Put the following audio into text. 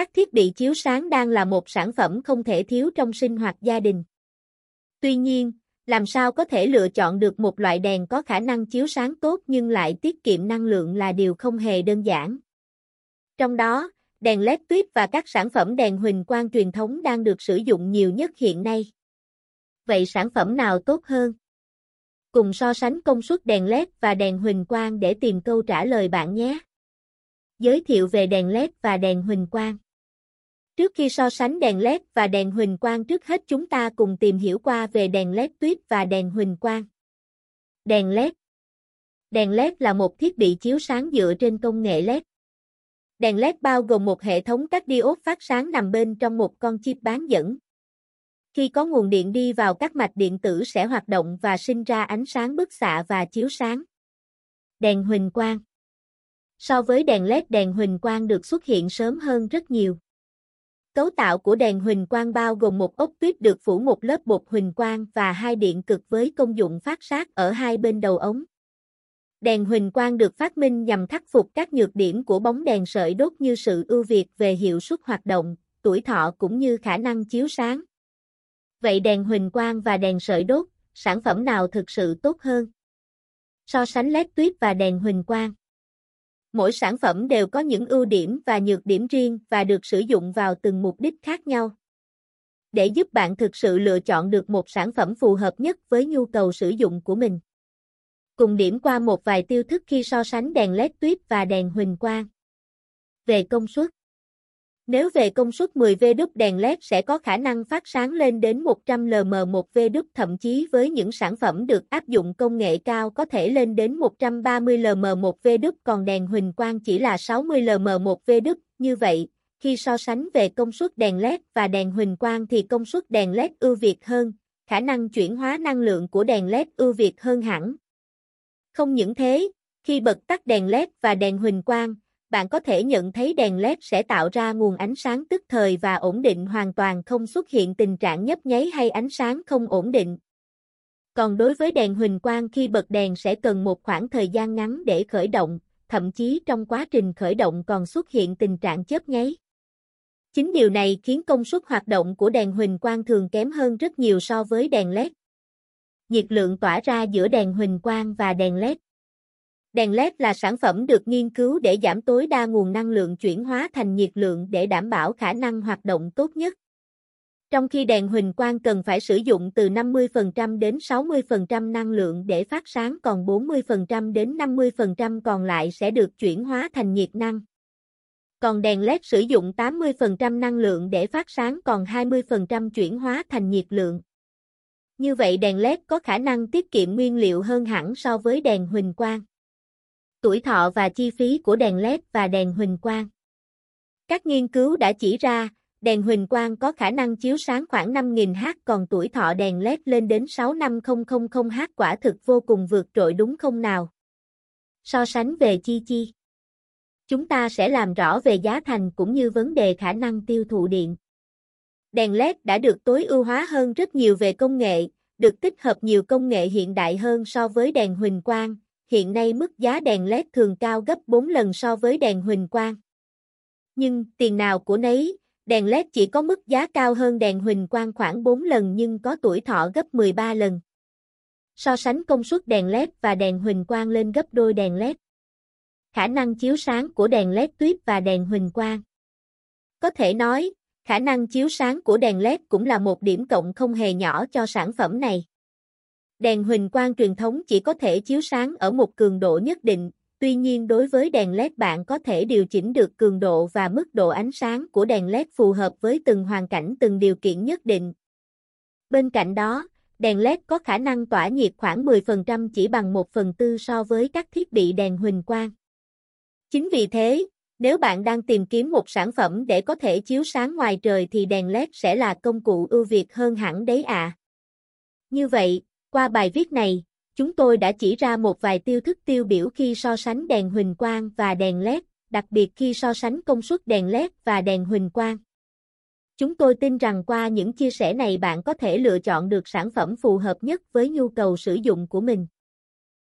Các thiết bị chiếu sáng đang là một sản phẩm không thể thiếu trong sinh hoạt gia đình. Tuy nhiên, làm sao có thể lựa chọn được một loại đèn có khả năng chiếu sáng tốt nhưng lại tiết kiệm năng lượng là điều không hề đơn giản. Trong đó, đèn LED tuyết và các sản phẩm đèn huỳnh quang truyền thống đang được sử dụng nhiều nhất hiện nay. Vậy sản phẩm nào tốt hơn? Cùng so sánh công suất đèn LED và đèn huỳnh quang để tìm câu trả lời bạn nhé. Giới thiệu về đèn LED và đèn huỳnh quang. Trước khi so sánh đèn LED và đèn huỳnh quang trước hết chúng ta cùng tìm hiểu qua về đèn LED tuyết và đèn huỳnh quang. Đèn LED Đèn LED là một thiết bị chiếu sáng dựa trên công nghệ LED. Đèn LED bao gồm một hệ thống các diode phát sáng nằm bên trong một con chip bán dẫn. Khi có nguồn điện đi vào các mạch điện tử sẽ hoạt động và sinh ra ánh sáng bức xạ và chiếu sáng. Đèn huỳnh quang So với đèn LED đèn huỳnh quang được xuất hiện sớm hơn rất nhiều. Cấu tạo của đèn huỳnh quang bao gồm một ốc tuyết được phủ một lớp bột huỳnh quang và hai điện cực với công dụng phát sát ở hai bên đầu ống. Đèn huỳnh quang được phát minh nhằm khắc phục các nhược điểm của bóng đèn sợi đốt như sự ưu việt về hiệu suất hoạt động, tuổi thọ cũng như khả năng chiếu sáng. Vậy đèn huỳnh quang và đèn sợi đốt, sản phẩm nào thực sự tốt hơn? So sánh LED tuyết và đèn huỳnh quang. Mỗi sản phẩm đều có những ưu điểm và nhược điểm riêng và được sử dụng vào từng mục đích khác nhau. Để giúp bạn thực sự lựa chọn được một sản phẩm phù hợp nhất với nhu cầu sử dụng của mình. Cùng điểm qua một vài tiêu thức khi so sánh đèn LED tuyết và đèn huỳnh quang. Về công suất nếu về công suất 10V đèn LED sẽ có khả năng phát sáng lên đến 100 lm1V thậm chí với những sản phẩm được áp dụng công nghệ cao có thể lên đến 130 lm1V còn đèn huỳnh quang chỉ là 60 lm1V như vậy, khi so sánh về công suất đèn LED và đèn huỳnh quang thì công suất đèn LED ưu việt hơn, khả năng chuyển hóa năng lượng của đèn LED ưu việt hơn hẳn. Không những thế, khi bật tắt đèn LED và đèn huỳnh quang, bạn có thể nhận thấy đèn LED sẽ tạo ra nguồn ánh sáng tức thời và ổn định hoàn toàn không xuất hiện tình trạng nhấp nháy hay ánh sáng không ổn định. Còn đối với đèn huỳnh quang khi bật đèn sẽ cần một khoảng thời gian ngắn để khởi động, thậm chí trong quá trình khởi động còn xuất hiện tình trạng chớp nháy. Chính điều này khiến công suất hoạt động của đèn huỳnh quang thường kém hơn rất nhiều so với đèn LED. Nhiệt lượng tỏa ra giữa đèn huỳnh quang và đèn LED Đèn LED là sản phẩm được nghiên cứu để giảm tối đa nguồn năng lượng chuyển hóa thành nhiệt lượng để đảm bảo khả năng hoạt động tốt nhất. Trong khi đèn huỳnh quang cần phải sử dụng từ 50% đến 60% năng lượng để phát sáng còn 40% đến 50% còn lại sẽ được chuyển hóa thành nhiệt năng. Còn đèn LED sử dụng 80% năng lượng để phát sáng còn 20% chuyển hóa thành nhiệt lượng. Như vậy đèn LED có khả năng tiết kiệm nguyên liệu hơn hẳn so với đèn huỳnh quang tuổi thọ và chi phí của đèn LED và đèn huỳnh quang. Các nghiên cứu đã chỉ ra, đèn huỳnh quang có khả năng chiếu sáng khoảng 5.000H còn tuổi thọ đèn LED lên đến 65000H quả thực vô cùng vượt trội đúng không nào? So sánh về chi chi. Chúng ta sẽ làm rõ về giá thành cũng như vấn đề khả năng tiêu thụ điện. Đèn LED đã được tối ưu hóa hơn rất nhiều về công nghệ, được tích hợp nhiều công nghệ hiện đại hơn so với đèn huỳnh quang, hiện nay mức giá đèn LED thường cao gấp 4 lần so với đèn huỳnh quang. Nhưng, tiền nào của nấy, đèn LED chỉ có mức giá cao hơn đèn huỳnh quang khoảng 4 lần nhưng có tuổi thọ gấp 13 lần. So sánh công suất đèn LED và đèn huỳnh quang lên gấp đôi đèn LED. Khả năng chiếu sáng của đèn LED tuyết và đèn huỳnh quang. Có thể nói, khả năng chiếu sáng của đèn LED cũng là một điểm cộng không hề nhỏ cho sản phẩm này. Đèn huỳnh quang truyền thống chỉ có thể chiếu sáng ở một cường độ nhất định, tuy nhiên đối với đèn LED bạn có thể điều chỉnh được cường độ và mức độ ánh sáng của đèn LED phù hợp với từng hoàn cảnh từng điều kiện nhất định. Bên cạnh đó, đèn LED có khả năng tỏa nhiệt khoảng 10% chỉ bằng 1 phần tư so với các thiết bị đèn huỳnh quang. Chính vì thế, nếu bạn đang tìm kiếm một sản phẩm để có thể chiếu sáng ngoài trời thì đèn LED sẽ là công cụ ưu việt hơn hẳn đấy ạ. À. Như vậy, qua bài viết này, chúng tôi đã chỉ ra một vài tiêu thức tiêu biểu khi so sánh đèn huỳnh quang và đèn LED, đặc biệt khi so sánh công suất đèn LED và đèn huỳnh quang. Chúng tôi tin rằng qua những chia sẻ này bạn có thể lựa chọn được sản phẩm phù hợp nhất với nhu cầu sử dụng của mình.